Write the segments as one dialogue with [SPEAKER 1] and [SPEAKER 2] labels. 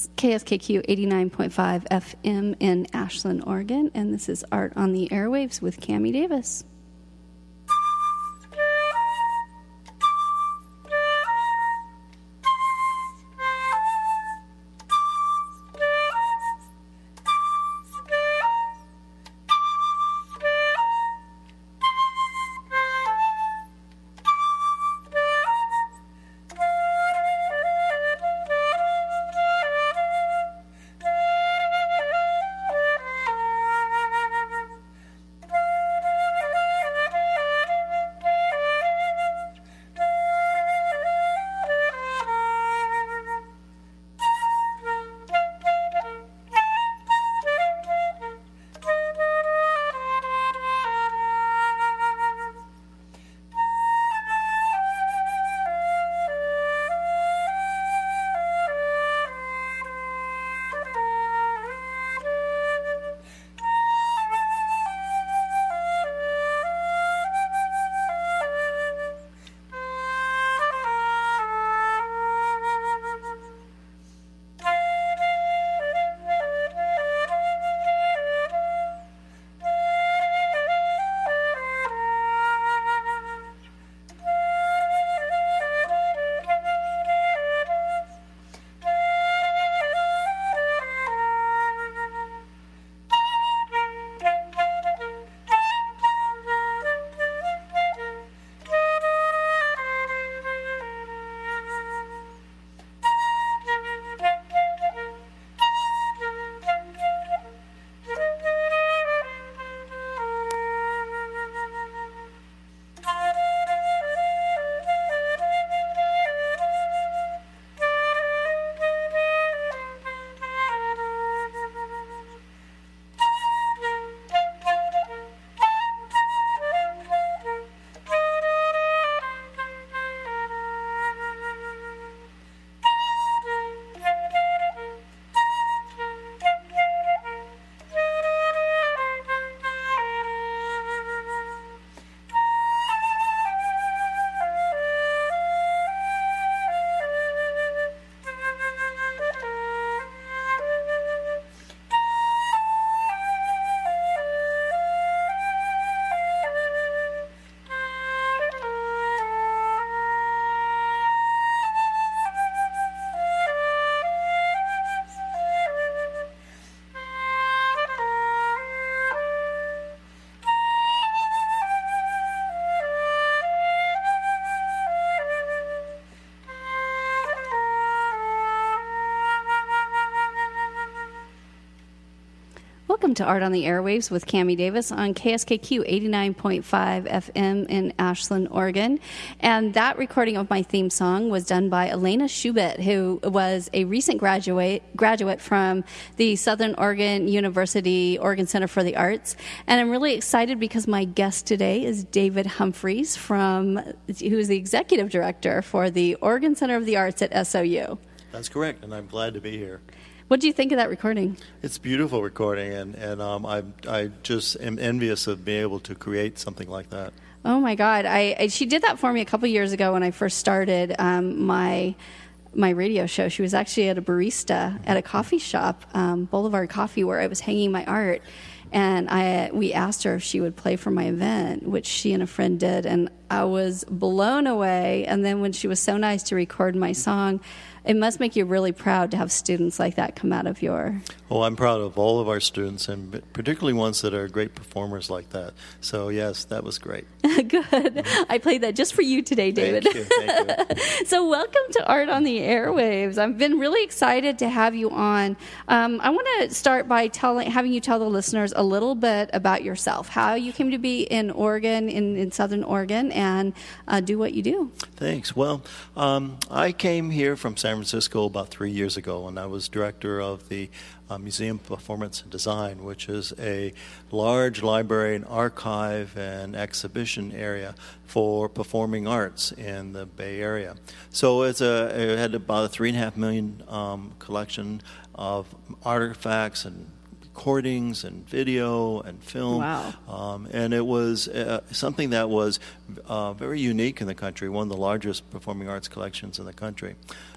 [SPEAKER 1] KSKQ 89.5 FM in Ashland, Oregon, and this is Art on the Airwaves with Cammy Davis. To Art on the Airwaves with Cammy Davis on KSKQ 89.5 FM in Ashland, Oregon. And that recording of my theme song was done by Alena Chubert, who was a recent graduate graduate from the Southern Oregon University Oregon Center for the Arts. And I'm really excited because my guest today is David Humphreys from who is the executive director for the Oregon Center of the Arts at SOU.
[SPEAKER 2] That's correct, and I'm glad to be here.
[SPEAKER 1] What do you think of that recording?
[SPEAKER 2] It's beautiful recording, and and um, I I just am envious of being able to create something like that.
[SPEAKER 1] Oh my God! I, I she did that for me a couple years ago when I first started um, my my radio show. She was actually at a barista at a coffee shop, um, Boulevard Coffee, where I was hanging my art. And I, we asked her if she would play for my event, which she and a friend did, and I was blown away. And then when she was so nice to record my song, it must make you really proud to have students like that come out of your.
[SPEAKER 2] Well, I'm proud of all of our students, and particularly ones that are great performers like that. So yes, that was great.
[SPEAKER 1] Good. Mm-hmm. I played that just for you today, David.
[SPEAKER 2] Thank you. Thank
[SPEAKER 1] you. so welcome to Art on the Airwaves. I've been really excited to have you on. Um, I want to start by telling, having you tell the listeners a little bit about yourself, how you came to be in Oregon, in, in Southern Oregon, and uh, do what you do.
[SPEAKER 2] Thanks. Well, um, I came here from San Francisco about three years ago, and I was director of the uh, Museum of Performance and Design, which is a large library and archive and exhibition area for performing arts in the Bay Area. So it's a, it had about a three and a half million um, collection of artifacts and recordings and video and film.
[SPEAKER 1] Wow.
[SPEAKER 2] Um, and it was uh, something that was uh, very unique in the country, one of the largest performing arts collections in the country.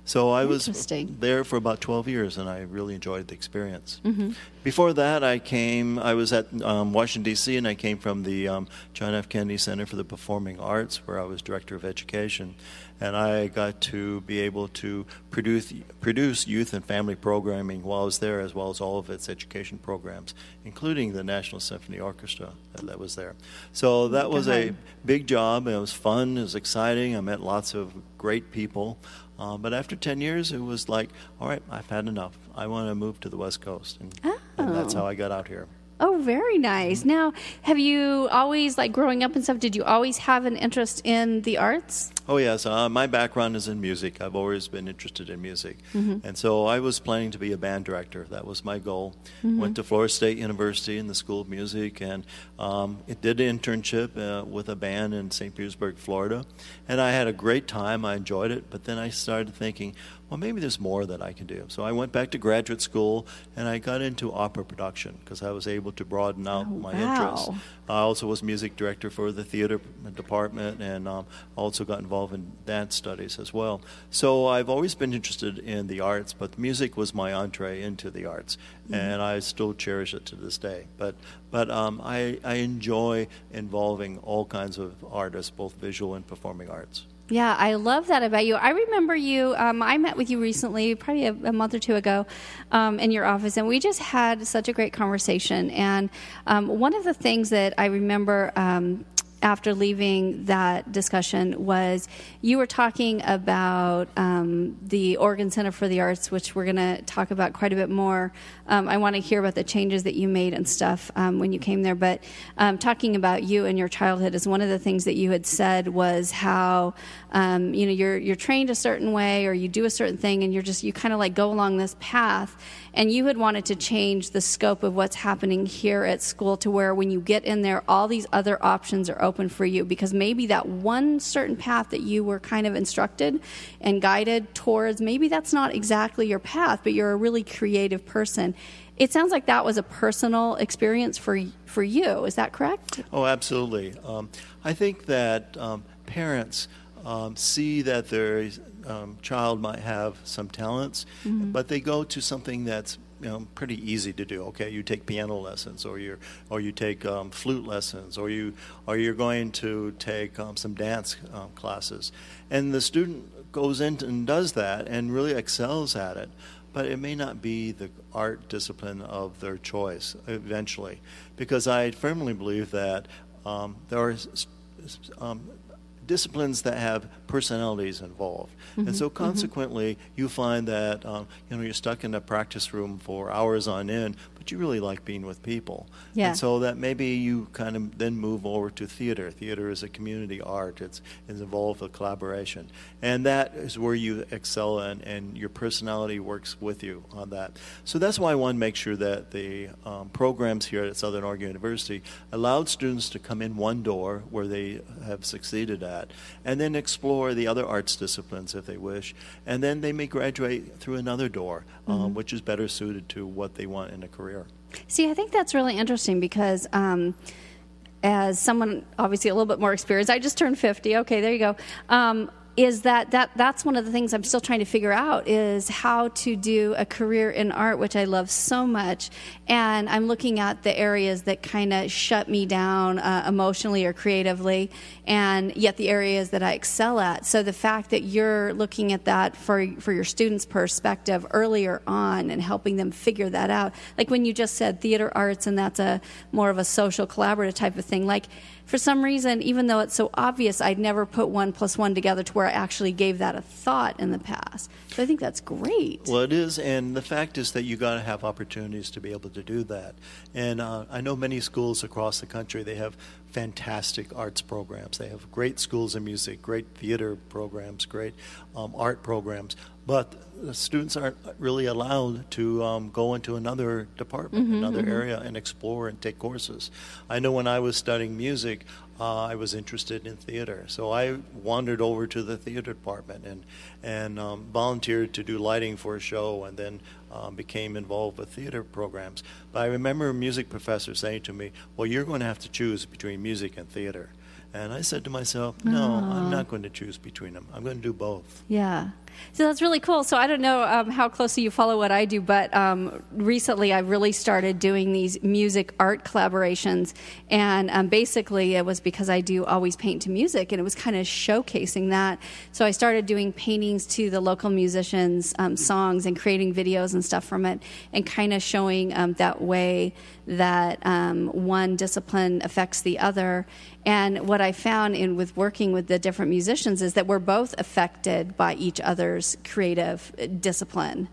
[SPEAKER 2] So I was there for about 12 years, and I really enjoyed the experience.
[SPEAKER 1] Mm-hmm.
[SPEAKER 2] Before that, I came. I was at um, Washington D.C., and I came from the um, John F. Kennedy Center for the Performing Arts, where I was director of education, and I got to be able to produce produce youth and family programming while I was there, as well as all of its education programs, including the National Symphony Orchestra that, that was there. So that was a big job. It was fun. It was exciting. I met lots of great people. Uh, but after 10 years, it was like, all right, I've had enough. I want to move to the West Coast. And, and that's
[SPEAKER 1] Oh.
[SPEAKER 2] how I got out here.
[SPEAKER 1] Oh, very nice. Now, have you always, like growing up and stuff, did you always have an interest in the arts?
[SPEAKER 2] Oh, yes. Uh, my background is in music. I've always been interested in music. And so I was planning to be a band director. That was my goal. Went to Florida State University in the School of Music and um, it did an internship uh, with a band in St. Petersburg, Florida. And I had a great time. I enjoyed it. But then I started thinking, well, maybe there's more that I can do. So I went back to graduate school and I got into opera production because I was able to broaden out
[SPEAKER 1] Oh,
[SPEAKER 2] my
[SPEAKER 1] wow.
[SPEAKER 2] interests. I also was music director for the theater department and um, also got involved in dance studies as well. So I've always been interested in the arts, but music was my entree into the arts, and I still cherish it to this day. But but um, I, I enjoy involving all kinds of artists, both visual and performing arts.
[SPEAKER 1] Yeah, I love that about you. I remember you. Um, I met with you recently, probably a, a month or two ago, um, in your office, and we just had such a great conversation. And um, one of the things that I remember um, after leaving that discussion was you were talking about um, the Oregon Center for the Arts, which we're going to talk about quite a bit more. Um, I want to hear about the changes that you made and stuff um, when you came there. But um, talking about you and your childhood is one of the things that you had said was how um, you know you're you're trained a certain way or you do a certain thing and you're just you kind of like go along this path and you had wanted to change the scope of what's happening here at school to where when you get in there all these other options are open for you because maybe that one certain path that you were kind of instructed and guided towards maybe that's not exactly your path but you're a really creative person. It sounds like that was a personal experience for for you. Is that correct?
[SPEAKER 2] Oh, absolutely. Um, I think that um, parents um, see that their um, child might have some talents, but they go to something that's you know, pretty easy to do. Okay, you take piano lessons, or you or you take um, flute lessons, or you or you're going to take um, some dance um, classes, and the student goes in and does that and really excels at it but it may not be the art discipline of their choice eventually, because I firmly believe that um, there are um, disciplines that have personalities involved, and so consequently, you find that um, you know you're stuck in a practice room for hours on end, but you really like being with people,
[SPEAKER 1] Yeah.
[SPEAKER 2] and so that maybe you kind of then move over to theater. Theater is a community art; it's, it's involved with collaboration, and that is where you excel, and, and your personality works with you on that. So that's why I want to make sure that the um, programs here at Southern Oregon University allowed students to come in one door where they have succeeded at, and then explore the other arts disciplines if they wish, and then they may graduate through another door, um, which is better suited to what they want in a career.
[SPEAKER 1] See, I think that's really interesting because um, as someone obviously a little bit more experienced, I just turned 50. Okay, there you go. Um, is that, that that's one of the things I'm still trying to figure out is how to do a career in art, which I love so much. And I'm looking at the areas that kind of shut me down uh, emotionally or creatively, and yet the areas that I excel at. So the fact that you're looking at that for for your students' perspective earlier on and helping them figure that out, like when you just said theater arts, and that's a more of a social collaborative type of thing, like for some reason, even though it's so obvious, I'd never put one plus one together to where I actually gave that a thought in the past. So I think that's great.
[SPEAKER 2] Well, it is, and the fact is that you got to have opportunities to be able to do that. And uh, I know many schools across the country they have fantastic arts programs. They have great schools of music, great theater programs, great um, art programs. But the students aren't really allowed to um, go into another department, another area, and explore and take courses. I know when I was studying music, uh, I was interested in theater, so I wandered over to the theater department and and um, volunteered to do lighting for a show, and then um, became involved with theater programs. But I remember a music professor saying to me, "Well, you're going to have to choose between music and theater." And I said to myself, "No, I'm not going to choose between them. I'm going to do both."
[SPEAKER 1] Yeah. So that's really cool. So I don't know um, how closely you follow what I do, but um, recently I really started doing these music art collaborations. And um, basically it was because I do always paint to music, and it was kind of showcasing that. So I started doing paintings to the local musicians' um, songs and creating videos and stuff from it, and kind of showing um, that way that um, one discipline affects the other. And what I found in with working with the different musicians is that we're both affected by each other's creative discipline.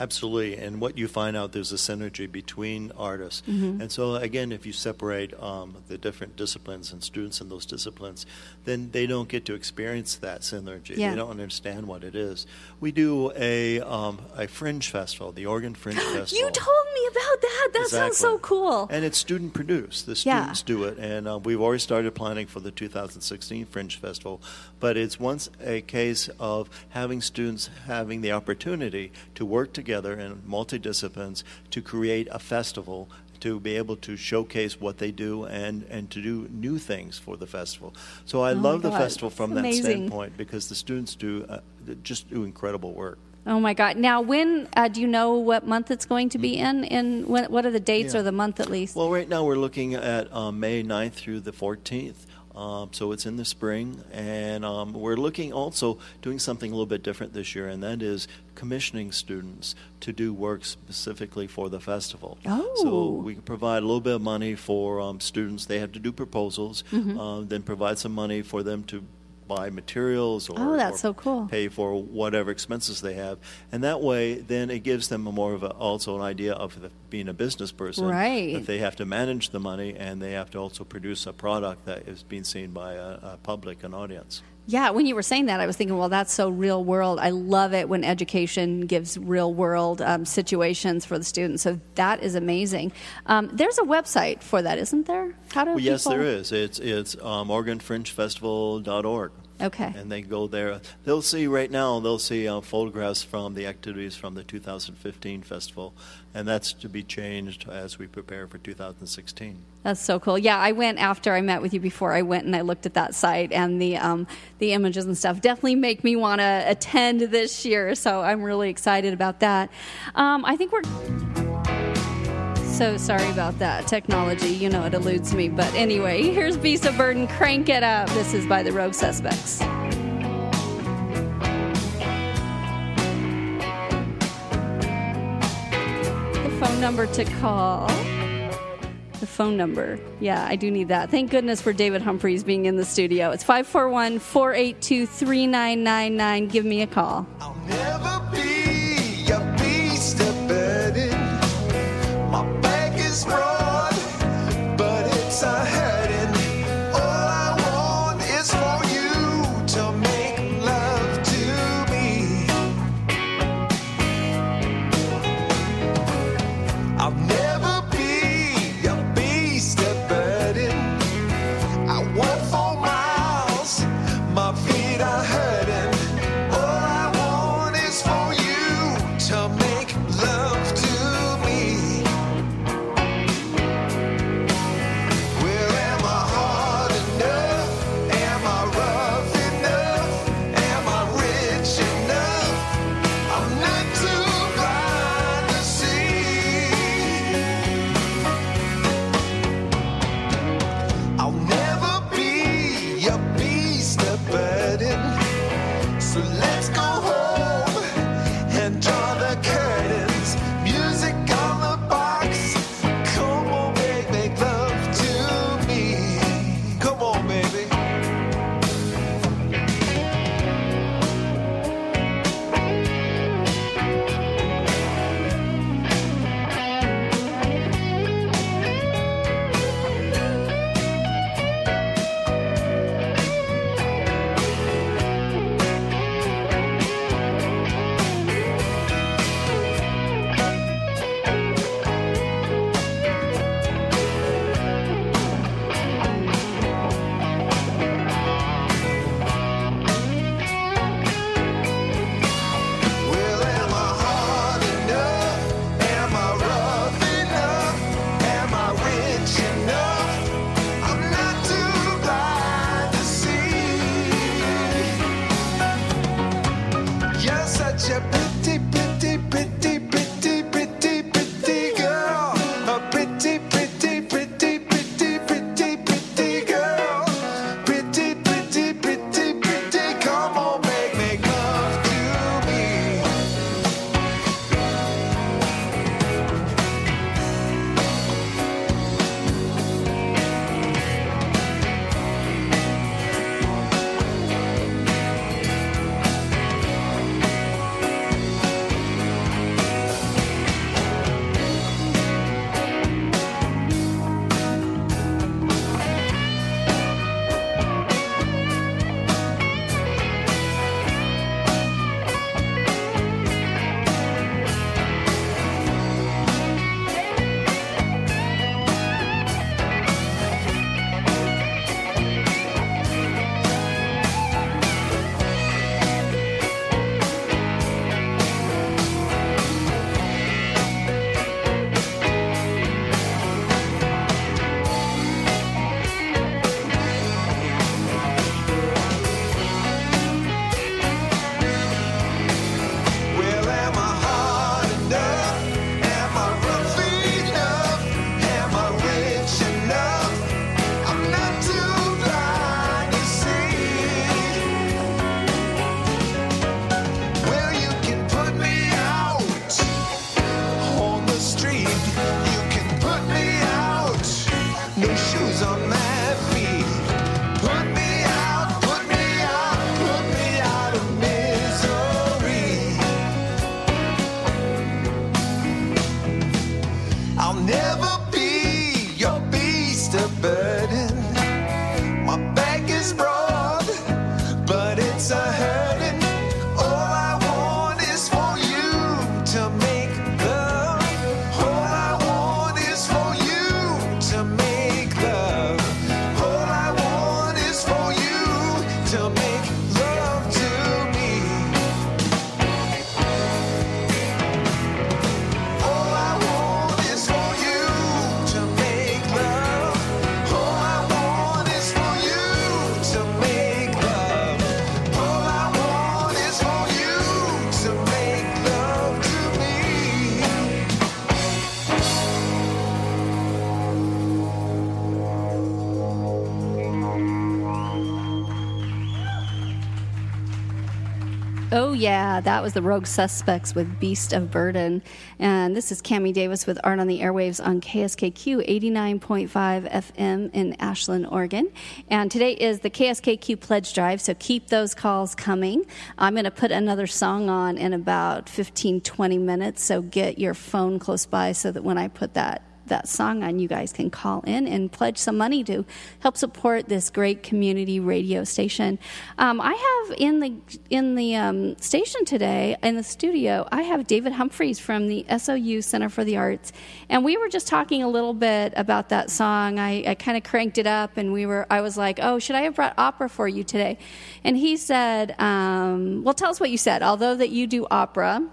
[SPEAKER 2] Absolutely, and what you find out there's a synergy between artists, mm-hmm. and so again, if you separate um, the different disciplines and students in those disciplines, then they don't get to experience that synergy. Yeah. They don't understand what it is. We do a um, a fringe festival, the Oregon Fringe Festival.
[SPEAKER 1] You told me about that. That exactly. sounds so cool.
[SPEAKER 2] And it's student produced. The students yeah. do it, and uh, we've already started planning for the 2016 Fringe Festival. But it's once a case of having students having the opportunity to work together together in multidisciplines to create a festival to be able to showcase what they do and, and to do new things for the festival. So I oh love the festival from that standpoint because the students do uh, just do incredible work.
[SPEAKER 1] Oh my God! Now, when uh, do you know what month it's going to be mm-hmm. in? And what are the dates yeah. or the month at least?
[SPEAKER 2] Well, right now we're looking at um, May 9th through the 14th. Um, so it's in the spring, and um, we're looking also doing something a little bit different this year, and that is commissioning students to do work specifically for the festival.
[SPEAKER 1] Oh.
[SPEAKER 2] So we provide a little bit of money for um, students. They have to do proposals, mm-hmm. uh, then provide some money for them to buy materials or,
[SPEAKER 1] oh, that's
[SPEAKER 2] or
[SPEAKER 1] so cool.
[SPEAKER 2] pay for whatever expenses they have. And that way, then it gives them a more of a, also an idea of the, being a business person.
[SPEAKER 1] Right.
[SPEAKER 2] That they have to manage the money and they have to also produce a product that is being seen by a, a public, an audience.
[SPEAKER 1] Yeah, when you were saying that, I was thinking, well, that's so real world. I love it when education gives real world um, situations for the students. So that is amazing. Um, there's a website for that, isn't there?
[SPEAKER 2] How do well, yes, there is. It's it's um, OregonFringeFestival.org.
[SPEAKER 1] Okay.
[SPEAKER 2] And they go there. They'll see right now. They'll see uh, photographs from the activities from the 2015 festival, and that's to be changed as we prepare for 2016.
[SPEAKER 1] That's so cool. Yeah, I went after I met with you before. I went and I looked at that site, and the um, the images and stuff definitely make me want to attend this year. So I'm really excited about that. Um, I think we're so sorry about that technology. You know, it eludes me. But anyway, here's Beast of Burden. Crank it up. This is by the Rogue Suspects. The phone number to call. The phone number. Yeah, I do need that. Thank goodness for David Humphreys being in the studio. It's 541 482 3999. Give me a call. I That was the Rogue Suspects with Beast of Burden. And this is Cammy Davis with Art on the Airwaves on KSKQ 89.5 FM in Ashland, Oregon. And today is the KSKQ Pledge Drive, so keep those calls coming. I'm going to put another song on in about 15, 20 minutes, so get your phone close by so that when I put that that song on, you guys can call in and pledge some money to help support this great community radio station. Um, I have in the in the um, station today in the studio. I have David Humphreys from the SOU Center for the Arts, and we were just talking a little bit about that song. I, I kind of cranked it up, and we were. I was like, "Oh, should I have brought opera for you today?" And he said, um, "Well, tell us what you said. Although that you do opera,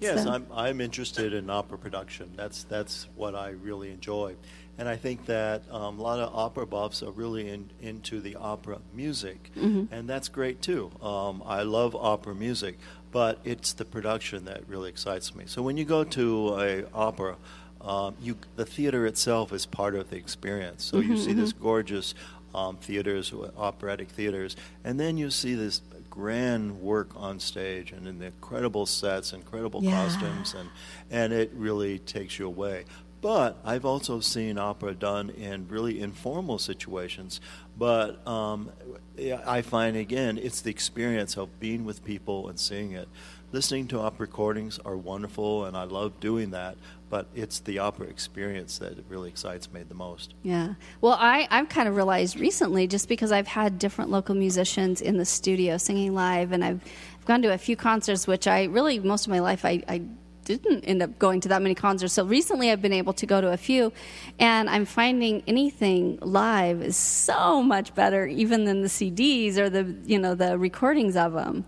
[SPEAKER 2] yes, uh, I'm I'm interested in opera production. That's that's what I really really enjoy. And I think that um, a lot of opera buffs are really in, into the opera music, mm-hmm. and that's great too. Um, I love opera music, but it's the production that really excites me. So when you go to a opera, um, you, the theater itself is part of the experience. So mm-hmm, you see mm-hmm. this gorgeous um, theaters, operatic theaters, and then you see this grand work on stage and in the incredible sets, incredible yeah. costumes, and and it really takes you away. But I've also seen opera done in really informal situations. But um, I find, again, it's the experience of being with people and seeing it. Listening to opera recordings are wonderful, and I love doing that. But it's the opera experience that really excites me the most.
[SPEAKER 1] Yeah. Well, I, I've kind of realized recently, just because I've had different local musicians in the studio singing live, and I've, I've gone to a few concerts, which I really, most of my life, I, I didn't end up going to that many concerts. So recently I've been able to go to a few, and I'm finding anything live is so much better even than the CDs or the you know the recordings of them.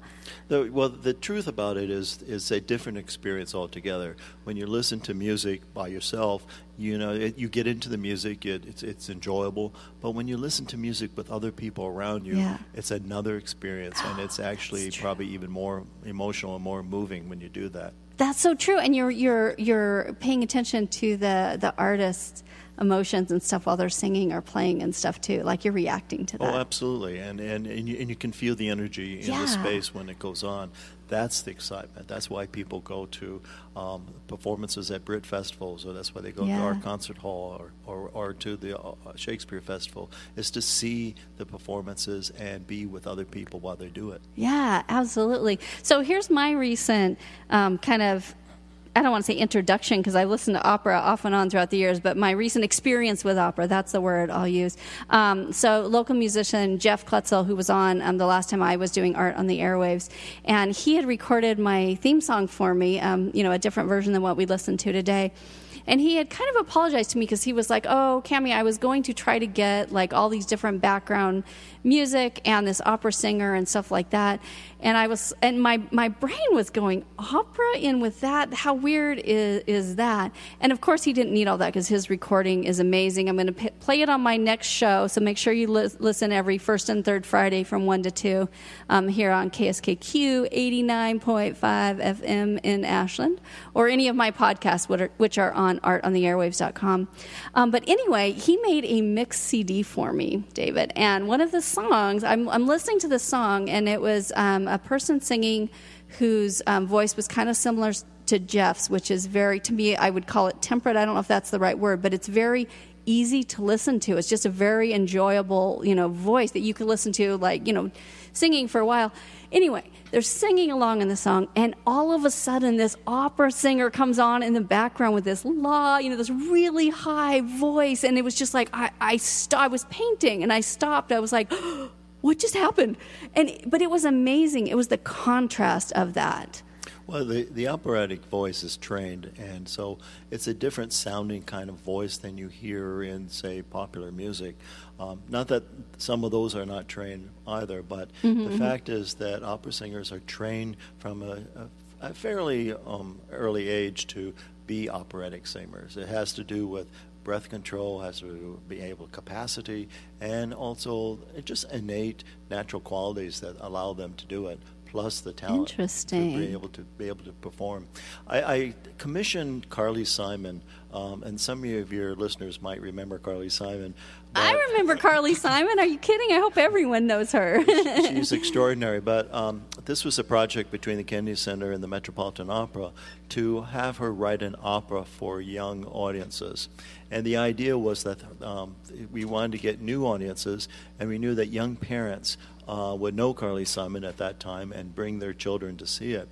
[SPEAKER 2] The, well, the truth about it is is a different experience altogether. When you listen to music by yourself, you know it, you get into the music, it, it's it's enjoyable. But when you listen to music with other people around you, yeah. it's another experience, and it's ah, actually probably even more emotional and more moving when you do that.
[SPEAKER 1] That's so true, and you're you're you're paying attention to the the artist's emotions and stuff while they're singing or playing and stuff too. Like you're reacting to that.
[SPEAKER 2] Oh, absolutely, and and and you, and you can feel the energy in yeah. the space when it goes on. That's the excitement. That's why people go to um, performances at Britt festivals, or that's why they go yeah. to our concert hall or, or, or to the uh, Shakespeare Festival, is to see the performances and be with other people while they do it.
[SPEAKER 1] Yeah, absolutely. So here's my recent um, kind of I don't want to say introduction because I listened to opera off and on throughout the years, but my recent experience with opera, that's the word I'll use. Um, so, local musician Jeff Klutzel, who was on um, the last time I was doing art on the airwaves, and he had recorded my theme song for me, um, you know, a different version than what we listened to today. And he had kind of apologized to me because he was like, "Oh, Cammy, I was going to try to get like all these different background music and this opera singer and stuff like that." And I was, and my my brain was going, "Opera in with that? How weird is is that?" And of course, he didn't need all that because his recording is amazing. I'm going to p- play it on my next show, so make sure you li- listen every first and third Friday from one to two um, here on KSKQ 89.5 FM in Ashland, or any of my podcasts, which are, which are on artontheairwaves.com. Um, but anyway, he made a mix CD for me, David. And one of the songs, I'm, I'm listening to the song, and it was um, a person singing whose um, voice was kind of similar to Jeff's, which is very, to me, I would call it temperate. I don't know if that's the right word, but it's very easy to listen to. It's just a very enjoyable, you know, voice that you can listen to, like, you know, singing for a while. Anyway, they're singing along in the song, and all of a sudden, this opera singer comes on in the background with this la, you know, this really high voice, and it was just like I, I, st- I was painting, and I stopped. I was like, what just happened? And but it was amazing. It was the contrast of that.
[SPEAKER 2] Well, the, the operatic voice is trained, and so it's a different sounding kind of voice than you hear in, say, popular music. Um, not that some of those are not trained either, but mm-hmm, the mm-hmm. fact is that opera singers are trained from a, a, a fairly um, early age to be operatic singers. It has to do with breath control, has to be able capacity, and also just innate natural qualities that allow them to do it plus the talent
[SPEAKER 1] Interesting.
[SPEAKER 2] to be able to be able to perform. I, I commissioned Carly Simon, um, and some of your listeners might remember Carly Simon.
[SPEAKER 1] I remember Carly Simon. Are you kidding? I hope everyone knows her.
[SPEAKER 2] she's extraordinary. But um, this was a project between the Kennedy Center and the Metropolitan Opera to have her write an opera for young audiences. And the idea was that um, we wanted to get new audiences, and we knew that young parents uh, would know Carly Simon at that time and bring their children to see it.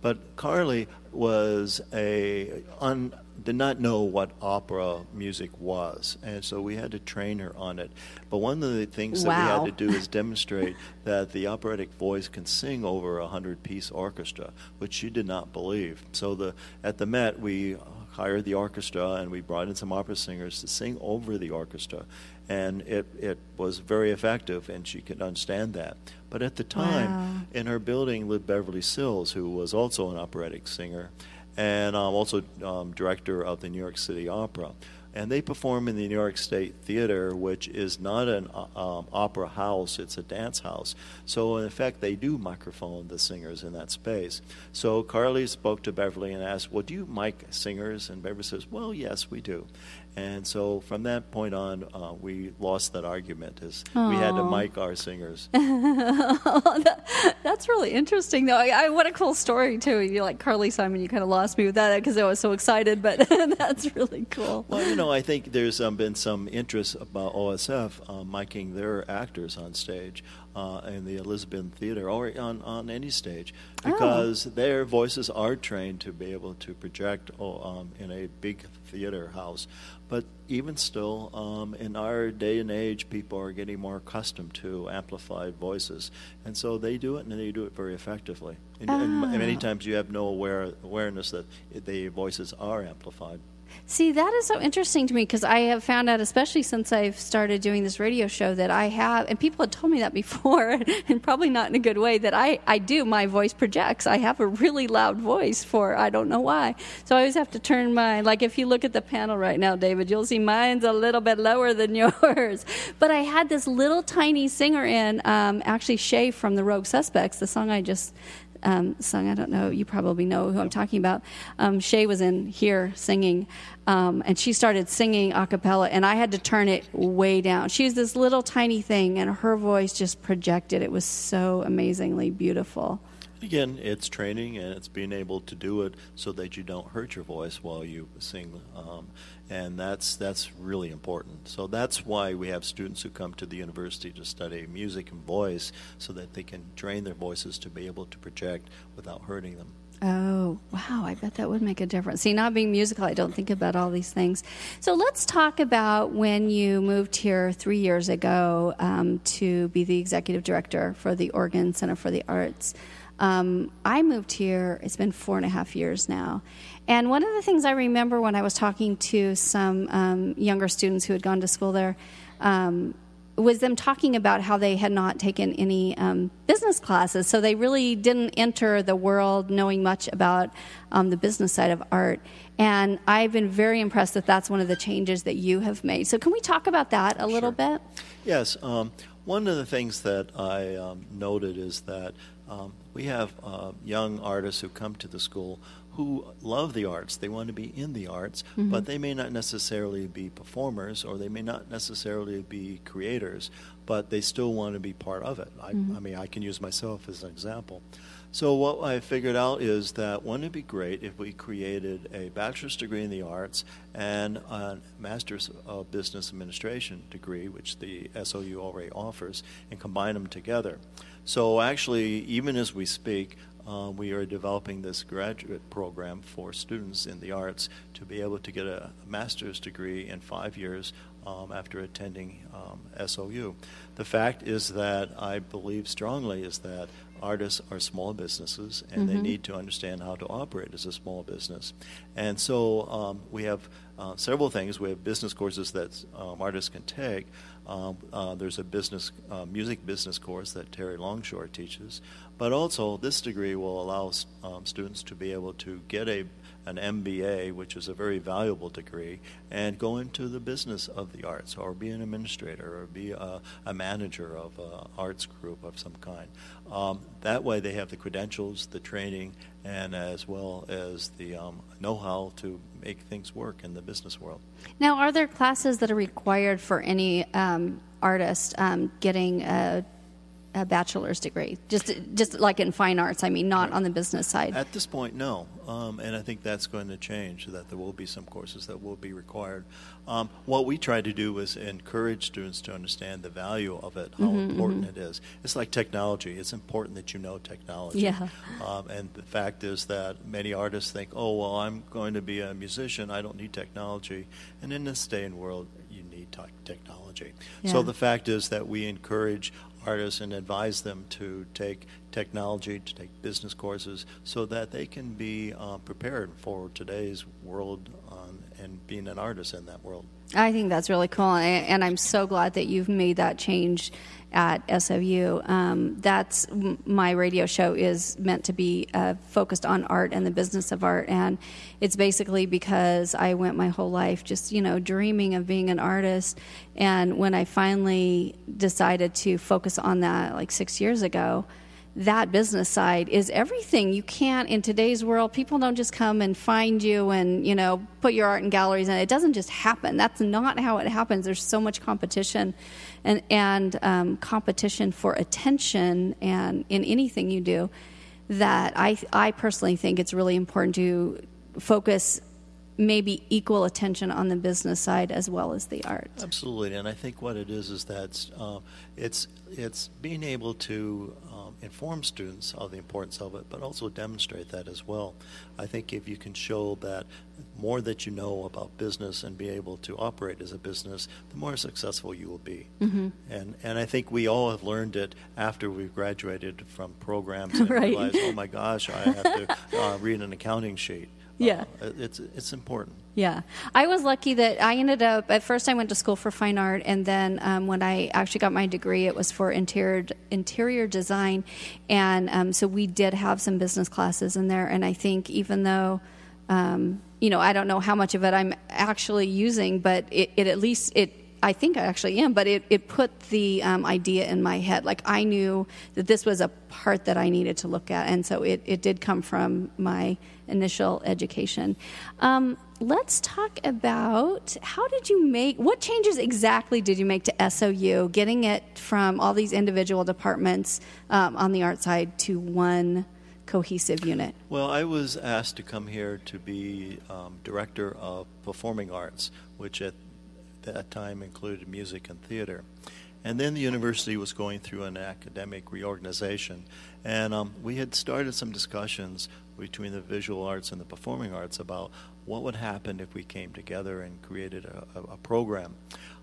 [SPEAKER 2] But Carly was a un, did not know what opera music was, and so we had to train her on it. But one of the things
[SPEAKER 1] wow.
[SPEAKER 2] that we had to do is demonstrate that the operatic voice can sing over a hundred-piece orchestra, which she did not believe. So the at the Met we hired the orchestra and we brought in some opera singers to sing over the orchestra and it, it was very effective, and she could understand that. But at the time, wow. in her building lived Beverly Sills, who was also an operatic singer, and um, also um, director of the New York City Opera. And they perform in the New York State Theater, which is not an uh, um, opera house, it's a dance house. So, in effect, they do microphone the singers in that space. So, Carly spoke to Beverly and asked, Well, do you mic singers? And Beverly says, Well, yes, we do. And so from that point on, uh, we lost that argument as Aww. we had to mic our singers.
[SPEAKER 1] that, that's really interesting, though. I, I, what a cool story, too. You like Carly Simon, you kind of lost me with that because I was so excited, but that's really cool.
[SPEAKER 2] Well, you know, I think there's um, been some interest about OSF uh, miking their actors on stage uh, in the Elizabethan Theater or on, on any stage oh. because oh. their voices are trained to be able to project oh, um, in a big theater house. But even still, um, in our day and age, people are getting more accustomed to amplified voices, and so they do it, and they do it very effectively. And, and many ah. times, you have no aware, awareness that the voices are amplified.
[SPEAKER 1] See, that is so interesting to me because I have found out, especially since I've started doing this radio show, that I have, and people had told me that before, and probably not in a good way, that I, I do, my voice projects. I have a really loud voice for, I don't know why. So I always have to turn my, like if you look at the panel right now, David, you'll see mine's a little bit lower than yours. But I had this little tiny singer in, um, actually Shay from the Rogue Suspects, the song I just um, sung. I don't know. You probably know who I'm talking about. Um, Shay was in here singing, um, and she started singing a cappella, and I had to turn it way down. She was this little tiny thing, and her voice just projected. It was so amazingly beautiful.
[SPEAKER 2] Again, it's training and it's being able to do it so that you don't hurt your voice while you sing, um, and that's that's really important. So that's why we have students who come to the university to study music and voice, so that they can train their voices to be able to project without hurting them.
[SPEAKER 1] Oh, wow. I bet that would make a difference. See, not being musical, I don't think about all these things. So let's talk about when you moved here three years ago um, to be the executive director for the Oregon Center for the Arts. Um, I moved here, it's been four and a half years now. And one of the things I remember when I was talking to some um, younger students who had gone to school there, um, was them talking about how they had not taken any um, business classes, so they really didn't enter the world knowing much about um, the business side of art. And I've been very impressed that that's one of the changes that you have made. So, can we talk about that a little
[SPEAKER 2] Sure.
[SPEAKER 1] bit?
[SPEAKER 2] Yes. Um, one of the things that I um, noted is that um, we have uh, young artists who come to the school who love the arts. They want to be in the arts, but they may not necessarily be performers or they may not necessarily be creators, but they still want to be part of it. I, I mean, I can use myself as an example. So what I figured out is that wouldn't it be great if we created a bachelor's degree in the arts and a master's of business administration degree, which the SOU already offers, and combine them together. So actually, even as we speak, uh, we are developing this graduate program for students in the arts to be able to get a master's degree in five years um, after attending um, SOU. The fact is that I believe strongly is that artists are small businesses and they need to understand how to operate as a small business. And so um, we have uh, several things. We have business courses that um, artists can take. Um, uh, there's a business uh, music business course that Terry Longshore teaches, but also this degree will allow um, students to be able to get a an MBA, which is a very valuable degree, and go into the business of the arts, or be an administrator, or be a, a manager of an arts group of some kind. Um, that way, they have the credentials, the training, and as well as the um, know-how to make things work in the business world.
[SPEAKER 1] Now, are there classes that are required for any um, artist um, getting a, a bachelor's degree? Just, just like in fine arts, I mean, not on the business side.
[SPEAKER 2] At this point, no. Um, and I think that's going to change, that there will be some courses that will be required. Um, what we try to do is encourage students to understand the value of it, how
[SPEAKER 1] Mm-hmm,
[SPEAKER 2] important it is. It's like technology. It's important that you know technology.
[SPEAKER 1] Yeah.
[SPEAKER 2] Um, and the fact is that many artists think, oh, well, I'm going to be a musician. I don't need technology. And in this day and world, you need technology.
[SPEAKER 1] Yeah.
[SPEAKER 2] So the fact is that we encourage artists and advise them to take technology, to take business courses, so that they can be uh, prepared for today's world um, and being an artist in that world.
[SPEAKER 1] I think that's really cool, and and I'm so glad that you've made that change at SOU. Um, that's my radio show is meant to be uh, focused on art and the business of art, and it's basically because I went my whole life just you know dreaming of being an artist, and when I finally decided to focus on that like six years ago that business side is everything. You can't in today's world. People don't just come and find you and you know put your art in galleries, and it doesn't just happen. That's not how it happens. There's so much competition, and and um, competition for attention, and in anything you do, that I I personally think it's really important to focus maybe equal attention on the business side as well as the art.
[SPEAKER 2] Absolutely, and I think what it is is that uh, it's it's being able to inform students of the importance of it, but also demonstrate that as well. I think if you can show that more that you know about business and be able to operate as a business, the more successful you will be.
[SPEAKER 1] Mm-hmm.
[SPEAKER 2] And and I think we all have learned it after we've graduated from programs and
[SPEAKER 1] Right.
[SPEAKER 2] realized, oh my gosh, I have to uh, read an accounting sheet.
[SPEAKER 1] Yeah.
[SPEAKER 2] Uh, it's it's important.
[SPEAKER 1] Yeah, I was lucky that I ended up. At first, I went to school for fine art, and then um, when I actually got my degree, it was for interior interior design, and um, so we did have some business classes in there. And I think even though, um, you know, I don't know how much of it I'm actually using, but it, it at least it. I think I actually am, but it, it put the um, idea in my head. Like I knew that this was a part that I needed to look at, and so it, it did come from my initial education. Um, let's talk about how did you make what changes exactly did you make to SOU, getting it from all these individual departments um, on the art side to one cohesive unit.
[SPEAKER 2] Well, I was asked to come here to be um, director of performing arts, which at that time included music and theater. And then the university was going through an academic reorganization. And um, we had started some discussions between the visual arts and the performing arts about what would happen if we came together and created a, a, program.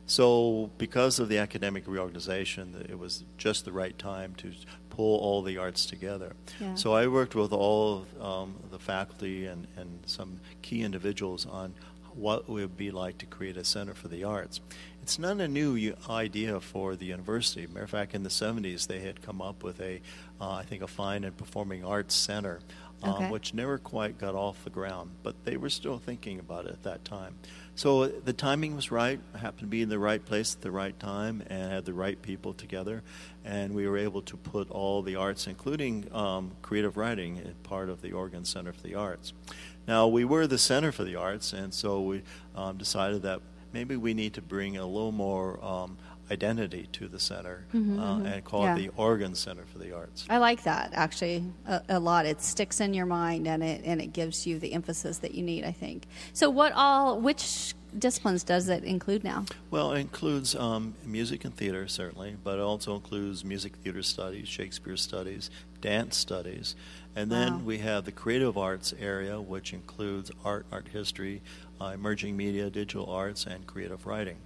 [SPEAKER 2] So, because of the academic reorganization, it was just the right time to pull all the arts together. Yeah. So, I worked with all of um, the faculty and, and some key individuals on what it would be like to create a center for the arts. It's not a new idea for the university. Matter of fact, in the 70s, they had come up with a, uh, I think, a fine and performing arts center. Um, okay. which never quite got off the ground, but they were still thinking about it at that time. So the timing was right. I happened to be in the right place at the right time and had the right people together. And we were able to put all the arts, including um, creative writing, in part of the Oregon Center for the Arts. Now, we were the Center for the Arts, and so we um, decided that maybe we need to bring a little more um, identity to the center mm-hmm, uh, mm-hmm. and call yeah. it the Oregon Center for the Arts.
[SPEAKER 1] I like that actually a, a, lot. It sticks in your mind and it and it gives you the emphasis that you need. I think. So, what all which disciplines does it include now?
[SPEAKER 2] Well, it includes um, music and theater certainly, but it also includes music theater studies, Shakespeare studies, dance studies, and then wow. we have the creative arts area, which includes art, art history, uh, emerging media, digital arts, and creative writing.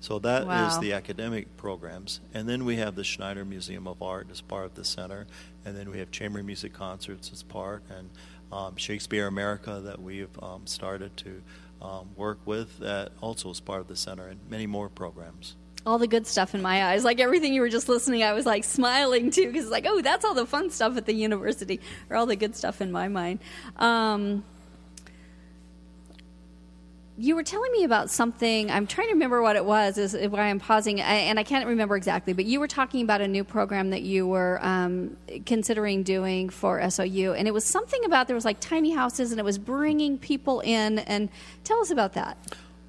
[SPEAKER 2] So that wow. is the academic programs. And then we have the Schneider Museum of Art as part of the center. And then we have chamber music concerts as part, and um, Shakespeare America that we've um, started to um, work with that also is part of the center, and many more programs.
[SPEAKER 1] All the good stuff in my eyes. Like everything you were just listening, I was like smiling too, because like, oh, that's all the fun stuff at the university, or all the good stuff in my mind. Um, you were telling me about something. I'm trying to remember what it was. Is why I'm pausing, and I can't remember exactly. But you were talking about a new program that you were um, considering doing for SOU, and it was something about there was like tiny houses, and it was bringing people in. And tell us about that.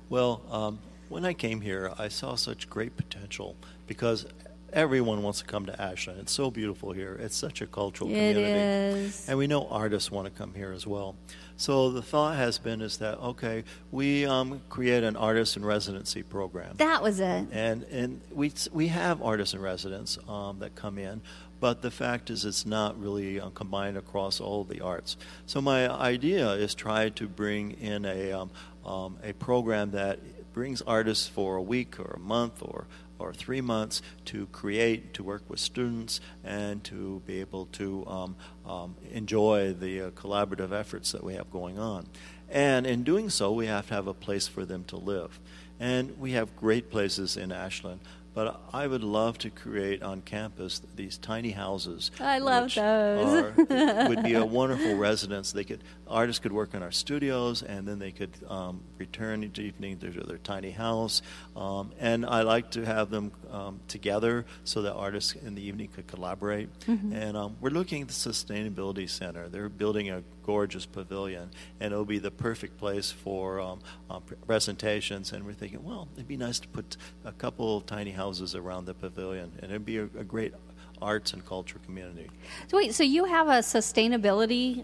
[SPEAKER 2] Well, um, when I came here, I saw such great potential because everyone wants to come to Ashland. It's so beautiful here. It's such a cultural
[SPEAKER 1] it
[SPEAKER 2] community.
[SPEAKER 1] Is.
[SPEAKER 2] And we know artists want to come here as well. So the thought has been is that okay, we um, create an artist in residency program.
[SPEAKER 1] That was it.
[SPEAKER 2] And and we we have artists in residence um, that come in, but the fact is it's not really uh, combined across all the arts. So my idea is try to bring in a um, um a program that brings artists for a week or a month or or three months to create, to work with students, and to be able to um, um, enjoy the uh, collaborative efforts that we have going on. And in doing so, we have to have a place for them to live. And we have great places in Ashland. But I would love to create on campus these tiny houses.
[SPEAKER 1] I love those.
[SPEAKER 2] Are, would be a wonderful residence. They could artists could work in our studios, and then they could um, return each evening to their tiny house. Um, and I like to have them um, together so that artists in the evening could collaborate. Mm-hmm. And um, we're looking at the sustainability center. They're building a gorgeous pavilion, and it'll be the perfect place for um, uh, presentations. And we're thinking, well, it'd be nice to put a couple tiny houses around the pavilion, and it'd be a, a great arts and culture community.
[SPEAKER 1] So wait, so you have a sustainability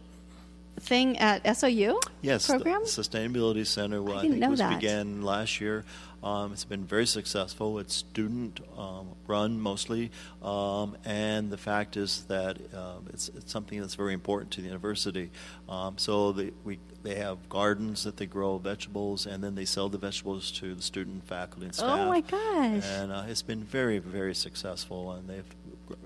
[SPEAKER 1] thing at SOU?
[SPEAKER 2] Yes,
[SPEAKER 1] program?
[SPEAKER 2] the Sustainability Center. Well, I, I think
[SPEAKER 1] was
[SPEAKER 2] that. began last year. Um, it's been very successful. It's student um, run mostly, um, and the fact is that uh, it's, it's, something that's very important to the university. Um, so they, we, they have gardens that they grow vegetables, and then they sell the vegetables to the student, faculty, and staff.
[SPEAKER 1] Oh my gosh!
[SPEAKER 2] And uh, it's been very, very successful, and they've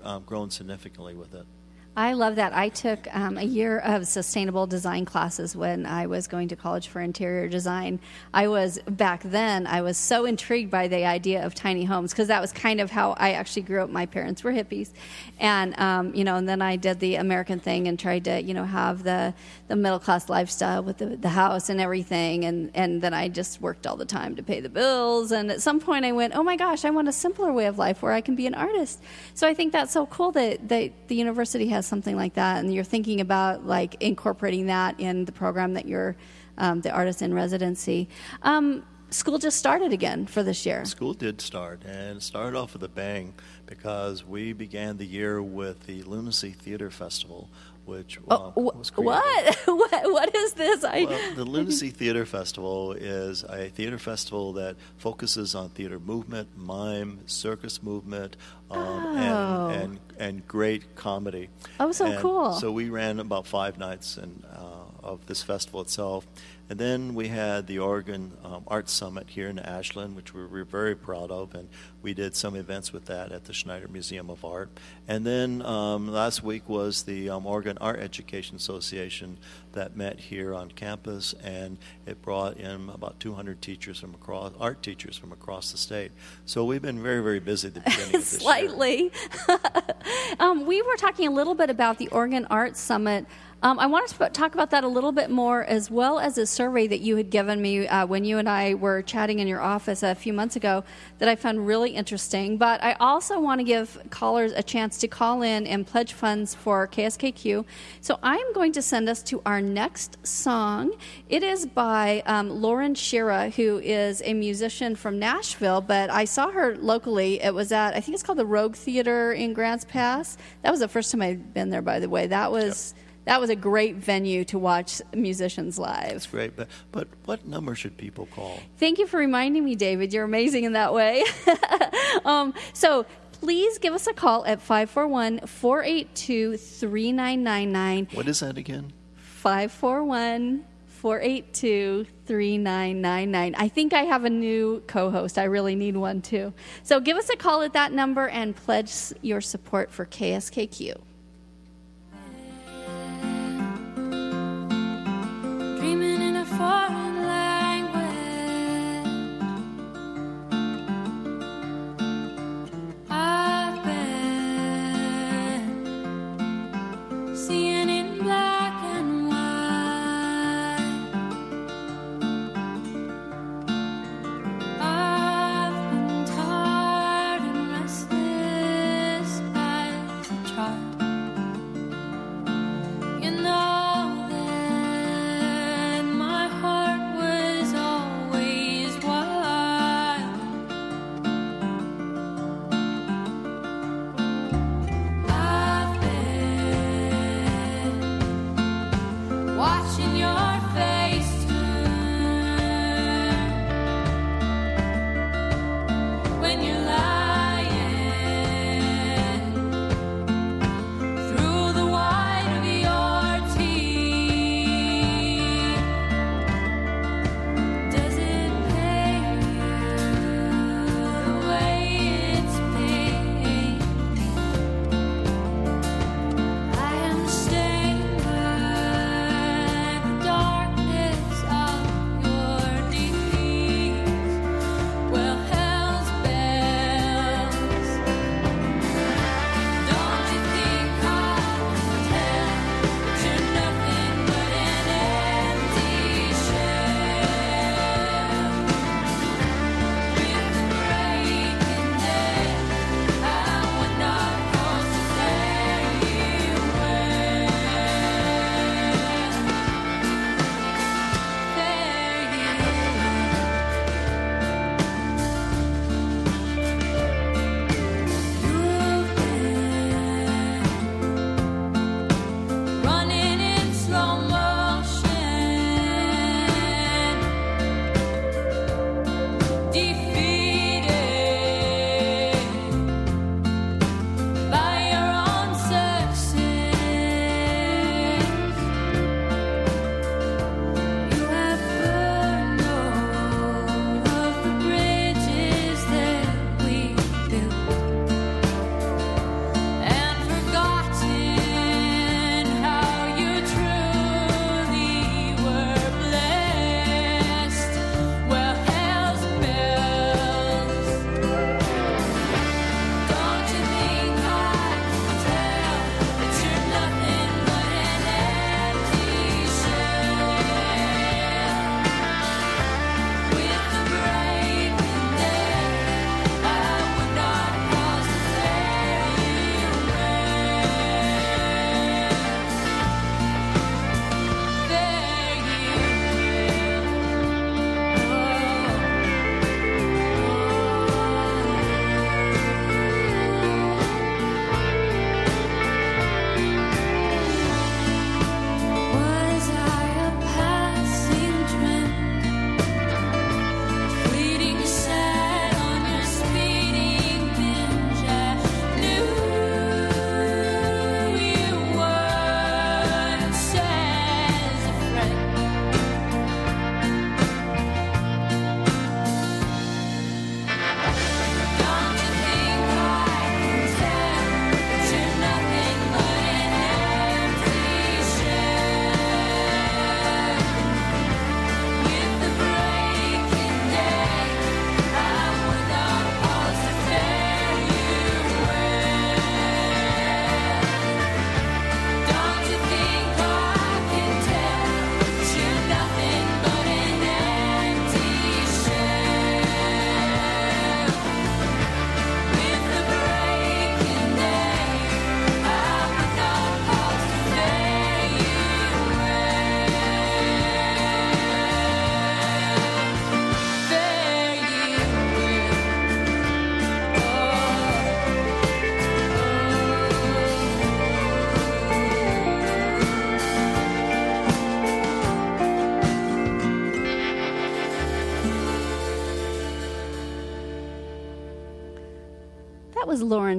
[SPEAKER 2] um, grown significantly with it.
[SPEAKER 1] I love that. I took um, a year of sustainable design classes when I was going to college for interior design. I was, back then, I was so intrigued by the idea of tiny homes because that was kind of how I actually grew up. My parents were hippies. And, um, you know, and then I did the American thing and tried to, you know, have the, the middle class lifestyle with the, the house and everything. And, and then I just worked all the time to pay the bills. And at some point I went, oh my gosh, I want a simpler way of life where I can be an artist. So I think that's so cool that, that the university has something like that, and you're thinking about like incorporating that in the program that you're um, the artist in residency. Um, school just started again for this year.
[SPEAKER 2] School did start, and started off with a bang because we began the year with the Lunacy Theater Festival, which
[SPEAKER 1] Oh, wh-
[SPEAKER 2] was created.
[SPEAKER 1] what? what? What is this? I,
[SPEAKER 2] Well, the Lunacy Theater Festival is a theater festival that focuses on theater movement, mime, circus movement, um,
[SPEAKER 1] Oh.
[SPEAKER 2] and, and and great comedy.
[SPEAKER 1] Oh, so
[SPEAKER 2] And
[SPEAKER 1] cool.
[SPEAKER 2] So we ran about five nights and uh, of this festival itself, and then we had the Oregon um, Arts Summit here in Ashland, which we were very proud of, and we did some events with that at the Schneider Museum of Art. And then um, last week was the um, Oregon Art Education Association that met here on campus, and it brought in about 200 teachers from across art teachers from across the state. So we've been very, very busy at the beginning of this year.
[SPEAKER 1] Slightly. um, we were talking a little bit about the Oregon Arts Summit. Um, I want to talk about that a little bit more, as well as a survey that you had given me uh, when you and I were chatting in your office a few months ago that I found really interesting. But I also want to give callers a chance to call in and pledge funds for KSKQ. So I'm going to send us to our next song. It is by um, Lauren Shera, who is a musician from Nashville, but I saw her locally. It was at, I think it's called the Rogue Theater in Grants Pass. That was the first time I'd been there, by the way. That was. That was a great venue to watch musicians live.
[SPEAKER 2] That's great, but but what number should people call?
[SPEAKER 1] Thank you for reminding me, David. You're amazing in that way. um, so please give us a call at 541 482 3999.
[SPEAKER 2] What is that again?
[SPEAKER 1] 541 482 3999. I think I have a new co host. I really need one too. So give us a call at that number and pledge your support for KSKQ.
[SPEAKER 3] Dreaming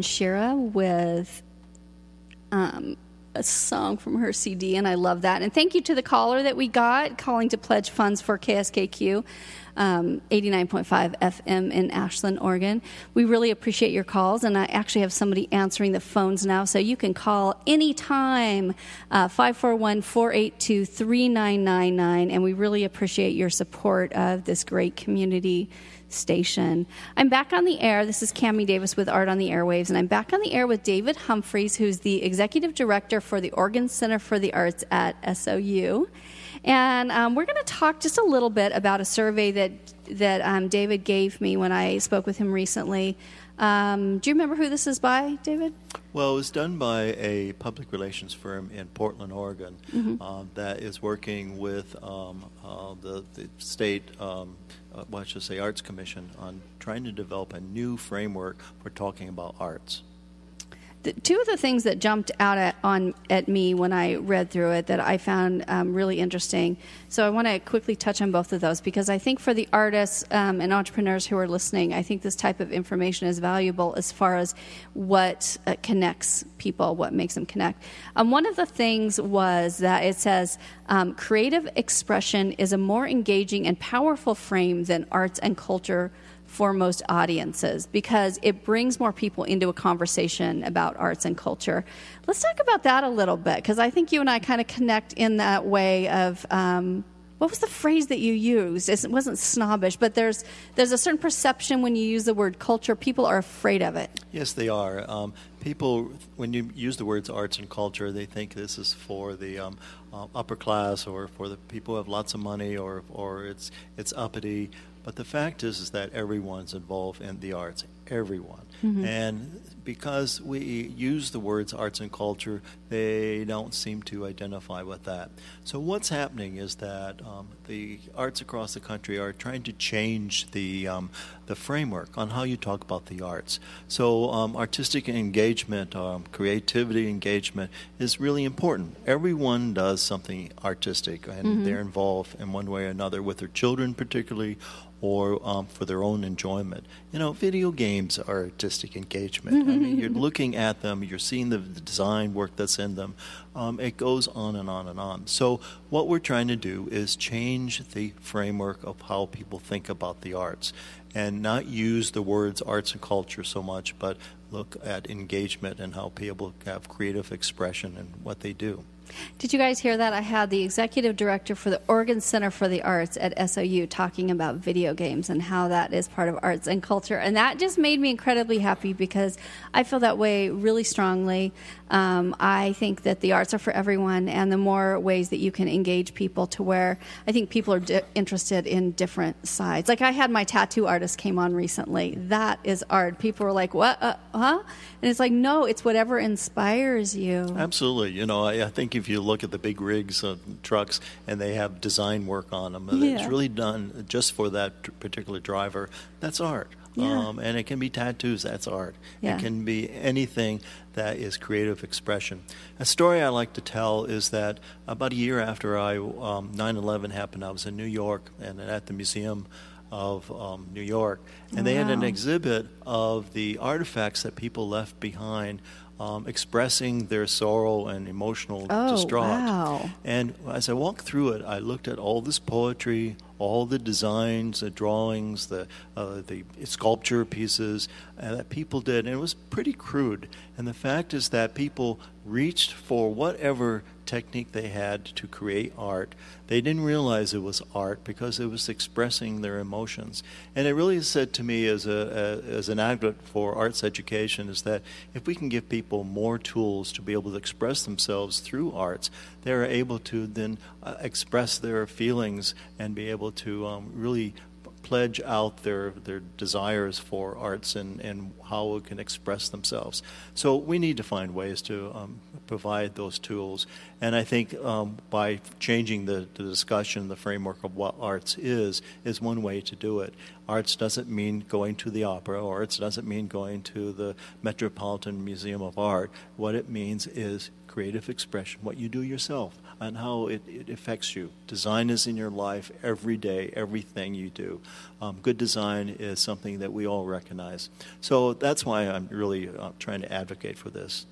[SPEAKER 1] Shera with um, a song from her CD, and I love that. And thank you to the caller that we got calling to pledge funds for KSKQ. Um, 89.5 FM in Ashland, Oregon. We really appreciate your calls, and I actually have somebody answering the phones now, so you can call anytime, uh, 541 482 3999, and we really appreciate your support of this great community station. I'm back on the air. This is Cammy Davis with Art on the Airwaves, and I'm back on the air with David Humphreys, who's the executive director for the Oregon Center for the Arts at SOU. And um, we're going to talk just a little bit about a survey that that um, David gave me when I spoke with him recently. Um, do you remember who this is by, David?
[SPEAKER 2] Well, it was done by a public relations firm in Portland, Oregon, mm-hmm. uh, that is working with um, uh, the, the, state, um, well, I should say, Arts Commission on trying to develop a new framework for talking about arts
[SPEAKER 1] the, two of the things that jumped out at, on at me when I read through it that I found um, really interesting. So I want to quickly touch on both of those because I think for the artists um, and entrepreneurs who are listening, I think this type of information is valuable as far as what uh, connects people, what makes them connect. Um, one of the things was that it says um, creative expression is a more engaging and powerful frame than arts and culture for most audiences because it brings more people into a conversation about arts and culture. Let's talk about that a little bit because I think you and I kind of connect in that way of. Um, what was the phrase that you used? It wasn't snobbish, but there's there's a certain perception when you use the word culture. People are afraid of it.
[SPEAKER 2] Yes, they are. Um, people, when you use the words arts and culture, they think this is for the um, uh, upper class or for the people who have lots of money or or it's it's uppity. But the fact is, is that everyone's involved in the arts, everyone. Mm-hmm. And because we use the words arts and culture, they don't seem to identify with that. So what's happening is that um, the arts across the country are trying to change the um, the framework on how you talk about the arts. So um, artistic engagement, um, creativity engagement is really important. Everyone does something artistic, and mm-hmm. they're involved in one way or another with their children, particularly, or um, for their own enjoyment. You know, video games are artistic engagement. I mean, you're looking at them, you're seeing the, the design work that's in them. Um, it goes on and on and on. So, what we're trying to do is change the framework of how people think about the arts and not use the words arts and culture so much, but look at engagement and how people have creative expression and what they do.
[SPEAKER 1] Did you guys hear that? I had the executive director for the Oregon Center for the Arts at SOU talking about video games and how that is part of arts and culture. And that just made me incredibly happy because I feel that way really strongly. Um, I think that the arts are for everyone, and the more ways that you can engage people to where I think people are di- interested in different sides. Like I had my tattoo artist came on recently. That is art. People were like, "What? Uh, huh?" And it's like, no, it's whatever inspires you.
[SPEAKER 2] Absolutely. You know, I, I think if you look at the big rigs of trucks and they have design work on them,
[SPEAKER 1] yeah.
[SPEAKER 2] it's really done just for that particular driver. That's art.
[SPEAKER 1] Yeah.
[SPEAKER 2] Um, and it can be tattoos, that's art.
[SPEAKER 1] Yeah.
[SPEAKER 2] It can be anything that is creative expression. A story I like to tell is that about a year after I um, 9/11 happened, I was in New York and at the Museum of um, New York, and wow. they had an exhibit of the artifacts that people left behind um, expressing their sorrow and emotional
[SPEAKER 1] oh,
[SPEAKER 2] distraught.
[SPEAKER 1] Wow.
[SPEAKER 2] And as I walked through it, I looked at all this poetry, all the designs, the drawings, the uh, the sculpture pieces uh, that people did, and it was pretty crude. And the fact is that people reached for whatever technique they had to create art. They didn't realize it was art because it was expressing their emotions. And it really said to me as a, a as an advocate for arts education is that if we can give people more tools to be able to express themselves through arts, they're able to then uh, express their feelings and be able to um, really pledge out their, their desires for arts and, and how it can express themselves. So we need to find ways to um, provide those tools. And I think um, by changing the, the discussion, the framework of what arts is, is one way to do it. Arts doesn't mean going to the opera, or arts doesn't mean going to the Metropolitan Museum of Art. What it means is creative expression, what you do yourself, and how it, it affects you. Design is in your life every day, everything you do. Um, good design is something that we all recognize. So that's why I'm really uh, trying to advocate for this.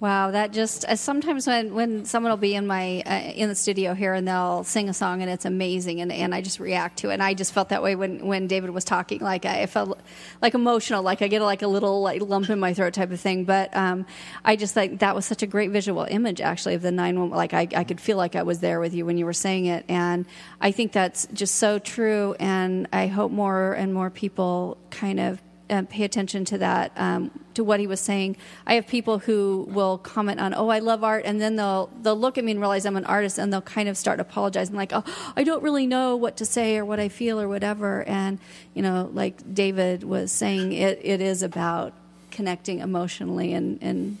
[SPEAKER 1] Wow, that just uh, sometimes when, when someone will be in my uh, in the studio here and they'll sing a song and it's amazing and, and I just react to it. And I just felt that way when, when David was talking. Like I, I felt like emotional, like I get like a little like lump in my throat type of thing. But um, I just like that was such a great visual image actually of the nine one. Like I, I could feel like I was there with you when you were saying it, and I think that's just so true. And I hope more and more people kind of uh, pay attention to that, um, to what he was saying. I have people who will comment on, "Oh, I love art," and then they'll they'll look at me and realize I'm an artist, and they'll kind of start apologizing, like, "Oh, I don't really know what to say or what I feel or whatever." And you know, like David was saying, it it is about connecting emotionally and and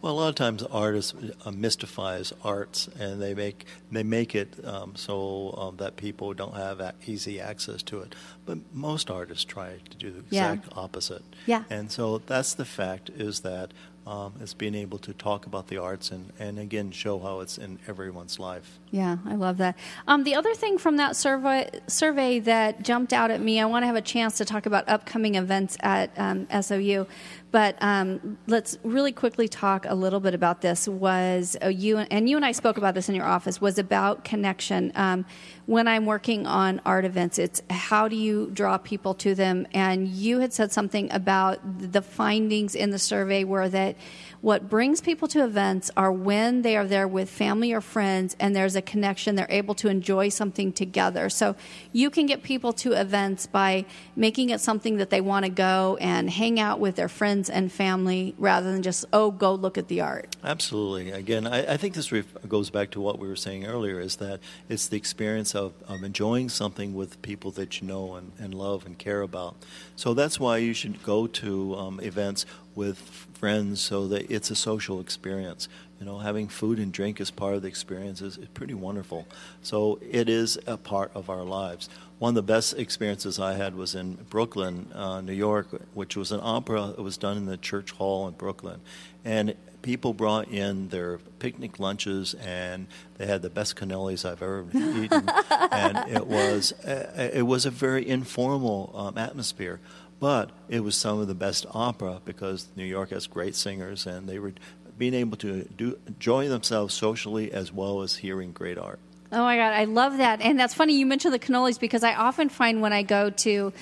[SPEAKER 2] Well, a lot of times artists uh, mystifies arts, and they make they make it um, so um, that people don't have a- easy access to it. But most artists try to do the
[SPEAKER 1] Yeah.
[SPEAKER 2] exact opposite.
[SPEAKER 1] Yeah.
[SPEAKER 2] And so that's the fact is that um, it's being able to talk about the arts and, and again show how it's in everyone's life.
[SPEAKER 1] Yeah, I love that. Um, the other thing from that survey survey that jumped out at me, I want to have a chance to talk about upcoming events at um, SOU, but um, let's really quickly talk a little bit about this. Was uh, you and you and I spoke about this in your office? Was about connection. Um, when I'm working on art events, it's how do you draw people to them? And you had said something about the findings in the survey were that what brings people to events are when they are there with family or friends and there's a connection they're able to enjoy something together so you can get people to events by making it something that they want to go and hang out with their friends and family rather than just oh go look at the art
[SPEAKER 2] Absolutely. Again, I, I think this goes back to what we were saying earlier is that it's the experience of, of enjoying something with people that you know and, and love and care about. So that's why you should go to um, events with friends so that it's a social experience. You know, having food and drink as part of the experience is, is pretty wonderful. So it is a part of our lives. One of the best experiences I had was in Brooklyn, uh, New York, which was an opera. that was done in the church hall in Brooklyn. And people brought in their picnic lunches and they had the best cannolis I've ever eaten. and it was, it was a very informal um, atmosphere. But it was some of the best opera because New York has great singers and they were being able to do, enjoy themselves socially as well as hearing great art.
[SPEAKER 1] Oh my god, I love that, and that's funny you mentioned the cannolis because I often find when I go to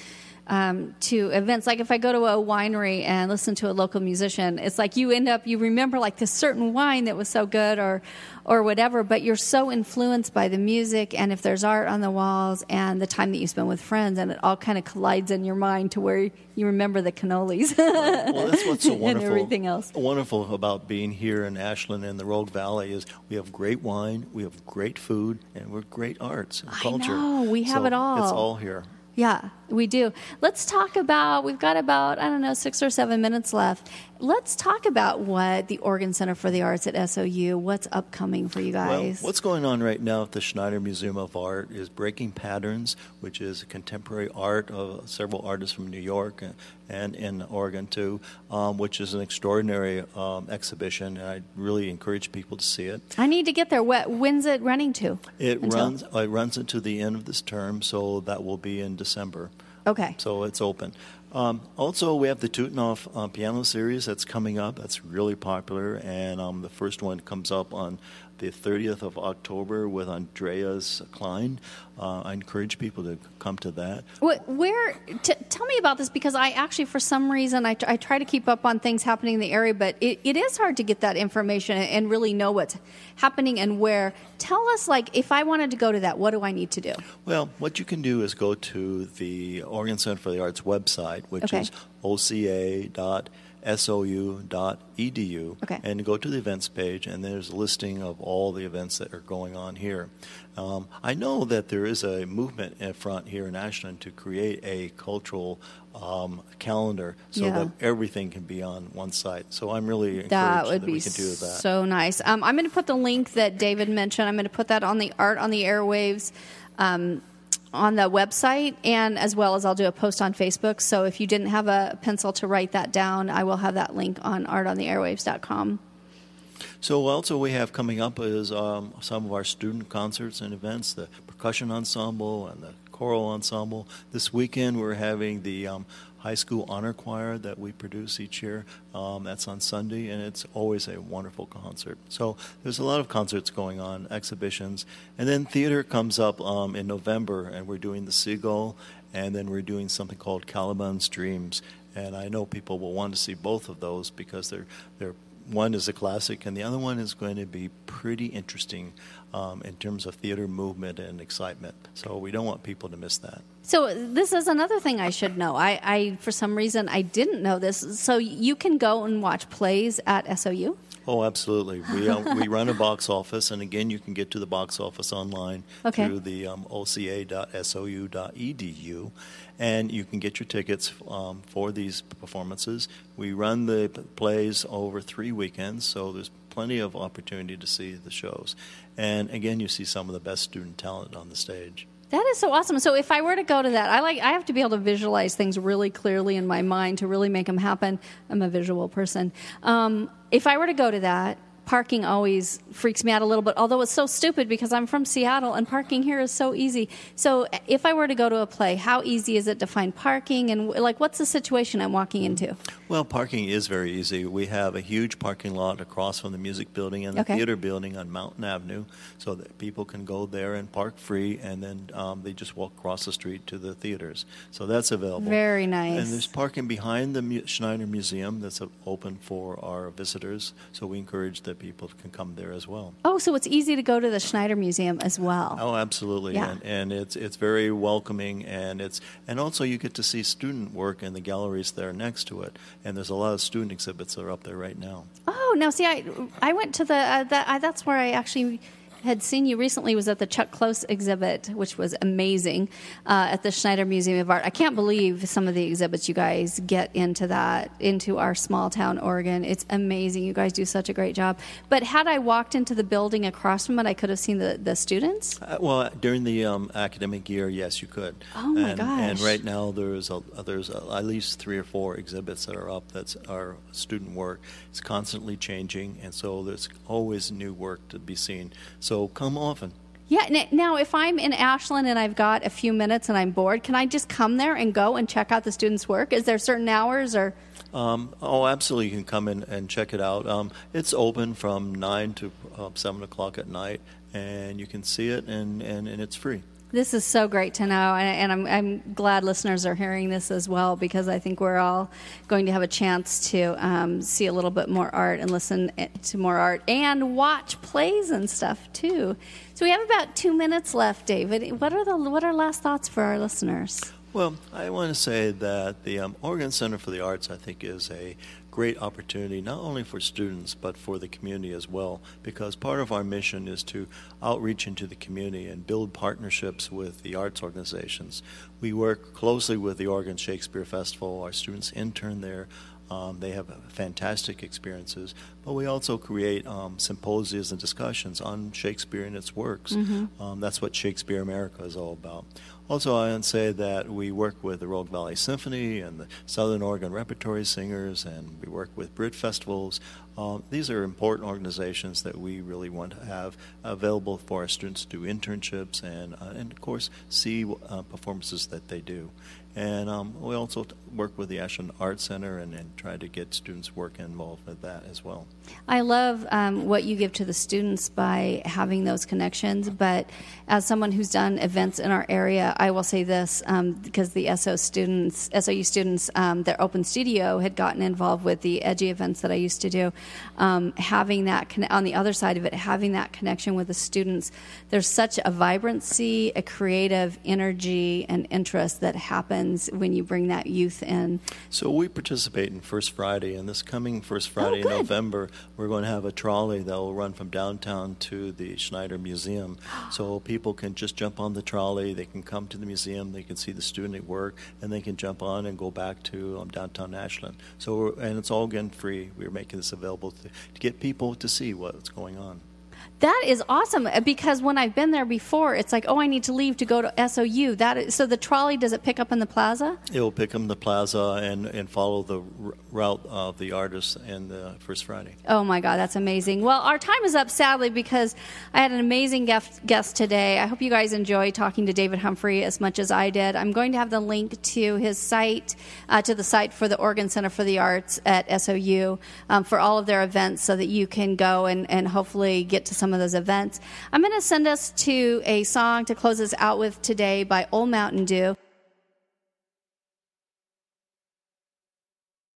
[SPEAKER 1] um, to events, like if I go to a winery and listen to a local musician, it's like you end up you remember like this certain wine that was so good or or whatever, but you're so influenced by the music and if there's art on the walls and the time that you spend with friends, and it all kind of collides in your mind to where you remember the cannolis
[SPEAKER 2] Well, that's what's so
[SPEAKER 1] and
[SPEAKER 2] wonderful.
[SPEAKER 1] everything else.
[SPEAKER 2] Wonderful about being here in Ashland and the Rogue Valley is we have great wine, we have great food, and we're great arts and
[SPEAKER 1] I
[SPEAKER 2] culture.
[SPEAKER 1] know, we have
[SPEAKER 2] So
[SPEAKER 1] it all.
[SPEAKER 2] It's all here.
[SPEAKER 1] Yeah, we do. Let's talk about, we've got about, I don't know, six or seven minutes left. Let's talk about what the Oregon Center for the Arts at SOU, what's upcoming for you
[SPEAKER 2] Well,
[SPEAKER 1] guys.
[SPEAKER 2] what's going on right now at the Schneider Museum of Art is Breaking Patterns, which is a contemporary art of several artists from New York and, in Oregon too, um, which is an extraordinary um, exhibition, and I really encourage people to see it.
[SPEAKER 1] I need to get there. What, when's it running to?
[SPEAKER 2] It
[SPEAKER 1] Until-
[SPEAKER 2] runs it runs into the end of this term, so that will be in December.
[SPEAKER 1] Okay.
[SPEAKER 2] So it's open. Um, also, we have the Tutunov uh, piano series that's coming up. That's really popular, and um, the first one comes up on the 30th of October with Andreas Klein. Uh, I encourage people to come to that.
[SPEAKER 1] Wh- Where? T- tell me about this because I actually, for some reason, I, t- I try to keep up on things happening in the area, but it, it is hard to get that information and really know what's happening and where. Tell us, like, if I wanted to go to that, what do I need to do?
[SPEAKER 2] Well, what you can do is go to the Oregon Center for the Arts website, which
[SPEAKER 1] Okay.
[SPEAKER 2] is oca.sou.edu,
[SPEAKER 1] Okay.
[SPEAKER 2] and go to the events page, and there's a listing of all the events that are going on here. Um, I know that there is a movement in front here in Ashland to create a cultural um, calendar so
[SPEAKER 1] Yeah.
[SPEAKER 2] that everything can be on one site. So I'm really encouraged
[SPEAKER 1] That would be
[SPEAKER 2] we can do that.
[SPEAKER 1] so nice. Um, I'm going to put the link that David mentioned. I'm going to put that on the art on the airwaves. On the website, and as well as I'll do a post on Facebook. So if you didn't have a pencil to write that down, I will have that link on artontheairwaves.com.
[SPEAKER 2] So also we have coming up is um, some of our student concerts and events, the percussion ensemble and the choral ensemble. This weekend we're having the um, high school honor choir that we produce each year. Um, that's on Sunday, and it's always a wonderful concert. So there's a lot of concerts going on, exhibitions, and then theater comes up um, in November, and we're doing the Seagull, and then we're doing something called Caliban's Dreams. And I know people will want to see both of those because they're they're one is a classic, and the other one is going to be pretty interesting um, in terms of theater movement and excitement. So we don't want people to miss that.
[SPEAKER 1] So this is another thing I should know. I, I for some reason I didn't know this. So you can go and watch plays at SOU.
[SPEAKER 2] Oh, absolutely. We uh, we run a box office, and again, you can get to the box office online
[SPEAKER 1] Okay.
[SPEAKER 2] through the um, oca.sou.edu, and you can get your tickets um, for these performances. We run the p- plays over three weekends, so there's plenty of opportunity to see the shows. And again, you see some of the best student talent on the stage.
[SPEAKER 1] That is so awesome. So if I were to go to that, I like I have to be able to visualize things really clearly in my mind to really make them happen. I'm a visual person. Um, if I were to go to that, parking always freaks me out a little bit. Although it's so stupid because I'm from Seattle and parking here is so easy. So if I were to go to a play, how easy is it to find parking and like what's the situation I'm walking into?
[SPEAKER 2] Well, parking is very easy. We have a huge parking lot across from the music building and the
[SPEAKER 1] Okay.
[SPEAKER 2] theater building on Mountain Avenue, so that people can go there and park free, and then um, they just walk across the street to the theaters. So that's available.
[SPEAKER 1] Very nice.
[SPEAKER 2] And there's parking behind the Schneider Museum that's open for our visitors, so we encourage that people can come there as well.
[SPEAKER 1] Oh, so it's easy to go to the Schneider Museum as well.
[SPEAKER 2] Oh, absolutely,
[SPEAKER 1] Yeah.
[SPEAKER 2] and, and it's it's very welcoming, and it's and also you get to see student work in the galleries there next to it, and there's a lot of student exhibits that are up there right now.
[SPEAKER 1] Oh, now see, I I went to the uh, that I, that's where I actually had seen you recently was at the Chuck Close exhibit, which was amazing uh, at the Schneider Museum of Art. I can't believe some of the exhibits you guys get into that into our small town Oregon. It's amazing. You guys do such a great job. But had I walked into the building across from it, I could have seen the the students.
[SPEAKER 2] Uh, well, during the um, academic year, yes, you could.
[SPEAKER 1] Oh, my
[SPEAKER 2] and, And right now, there's a, there's a, at least three or four exhibits that are up. That's our student work. It's constantly changing, and so there's always new work to be seen. So come often.
[SPEAKER 1] Yeah. Now, if I'm in Ashland and I've got a few minutes and I'm bored, can I just come there and go and check out the students' work? Is there certain hours or?
[SPEAKER 2] Um, oh, absolutely, you can come in and check it out. Um, it's open from nine to uh, seven o'clock at night, and you can see it, and, and, and it's free.
[SPEAKER 1] This is so great to know, and, I'm, I'm glad listeners are hearing this as well because I think we're all going to have a chance to um, see a little bit more art and listen eh, to more art and watch plays and stuff too. So we have about two minutes left, David. What are the what are last thoughts for our listeners?
[SPEAKER 2] Well, I want to say that the um, Oregon Center for the Arts, I think, is a great opportunity not only for students but for the community as well. Because part of our mission is to outreach into the community and build partnerships with the arts organizations. We work closely with the Oregon Shakespeare Festival. Our students intern there. Um, they have fantastic experiences, but we also create um, symposiums and discussions on Shakespeare and its works. Um, that's what Shakespeare America is all about. Also, I would say that we work with the Rogue Valley Symphony and the Southern Oregon Repertory Singers, and we work with Britt Festivals. Um, these are important organizations that we really want to have available for our students to do internships and, uh, and of course, see uh, performances that they do. And um, we also work with the Ashland Art Center and, and try to get students work involved with that as well.
[SPEAKER 1] I love um, what you give to the students by having those connections. But as someone who's done events in our area, I will say this um, because the SO students, SOU students, um, their open studio had gotten involved with the edgy events that I used to do. Um, having that conne- on the other side of it, having that connection with the students, there's such a vibrancy, a creative energy, and interest that happens when you bring that youth in.
[SPEAKER 2] So we participate in First Friday, and this coming First Friday in
[SPEAKER 1] Oh, good.
[SPEAKER 2] November, we're going to have a trolley that will run from downtown to the Schneider Museum. So people can just jump on the trolley, they can come to the museum, they can see the student at work, and they can jump on and go back to um, downtown Ashland. So we're, and it's all again free. We're making this available to, to get people to see what's going on.
[SPEAKER 1] That is awesome uh, because when I've been there before, it's like, oh, I need to leave to go to SOU. That is, so the trolley does it pick up in the plaza?
[SPEAKER 2] It will pick them the plaza and, and follow the r- route of the artist and the First Friday.
[SPEAKER 1] Oh my God, that's amazing. Well, our time is up sadly because I had an amazing guest, guest today. I hope you guys enjoy talking to David Humphrey as much as I did. I'm going to have the link to his site, uh, to the site for the Oregon Center for the Arts at SOU um, for all of their events so that you can go and, and hopefully get to some of those events. I'm going to send us to a song to close us out with today by Old Mountain Dew.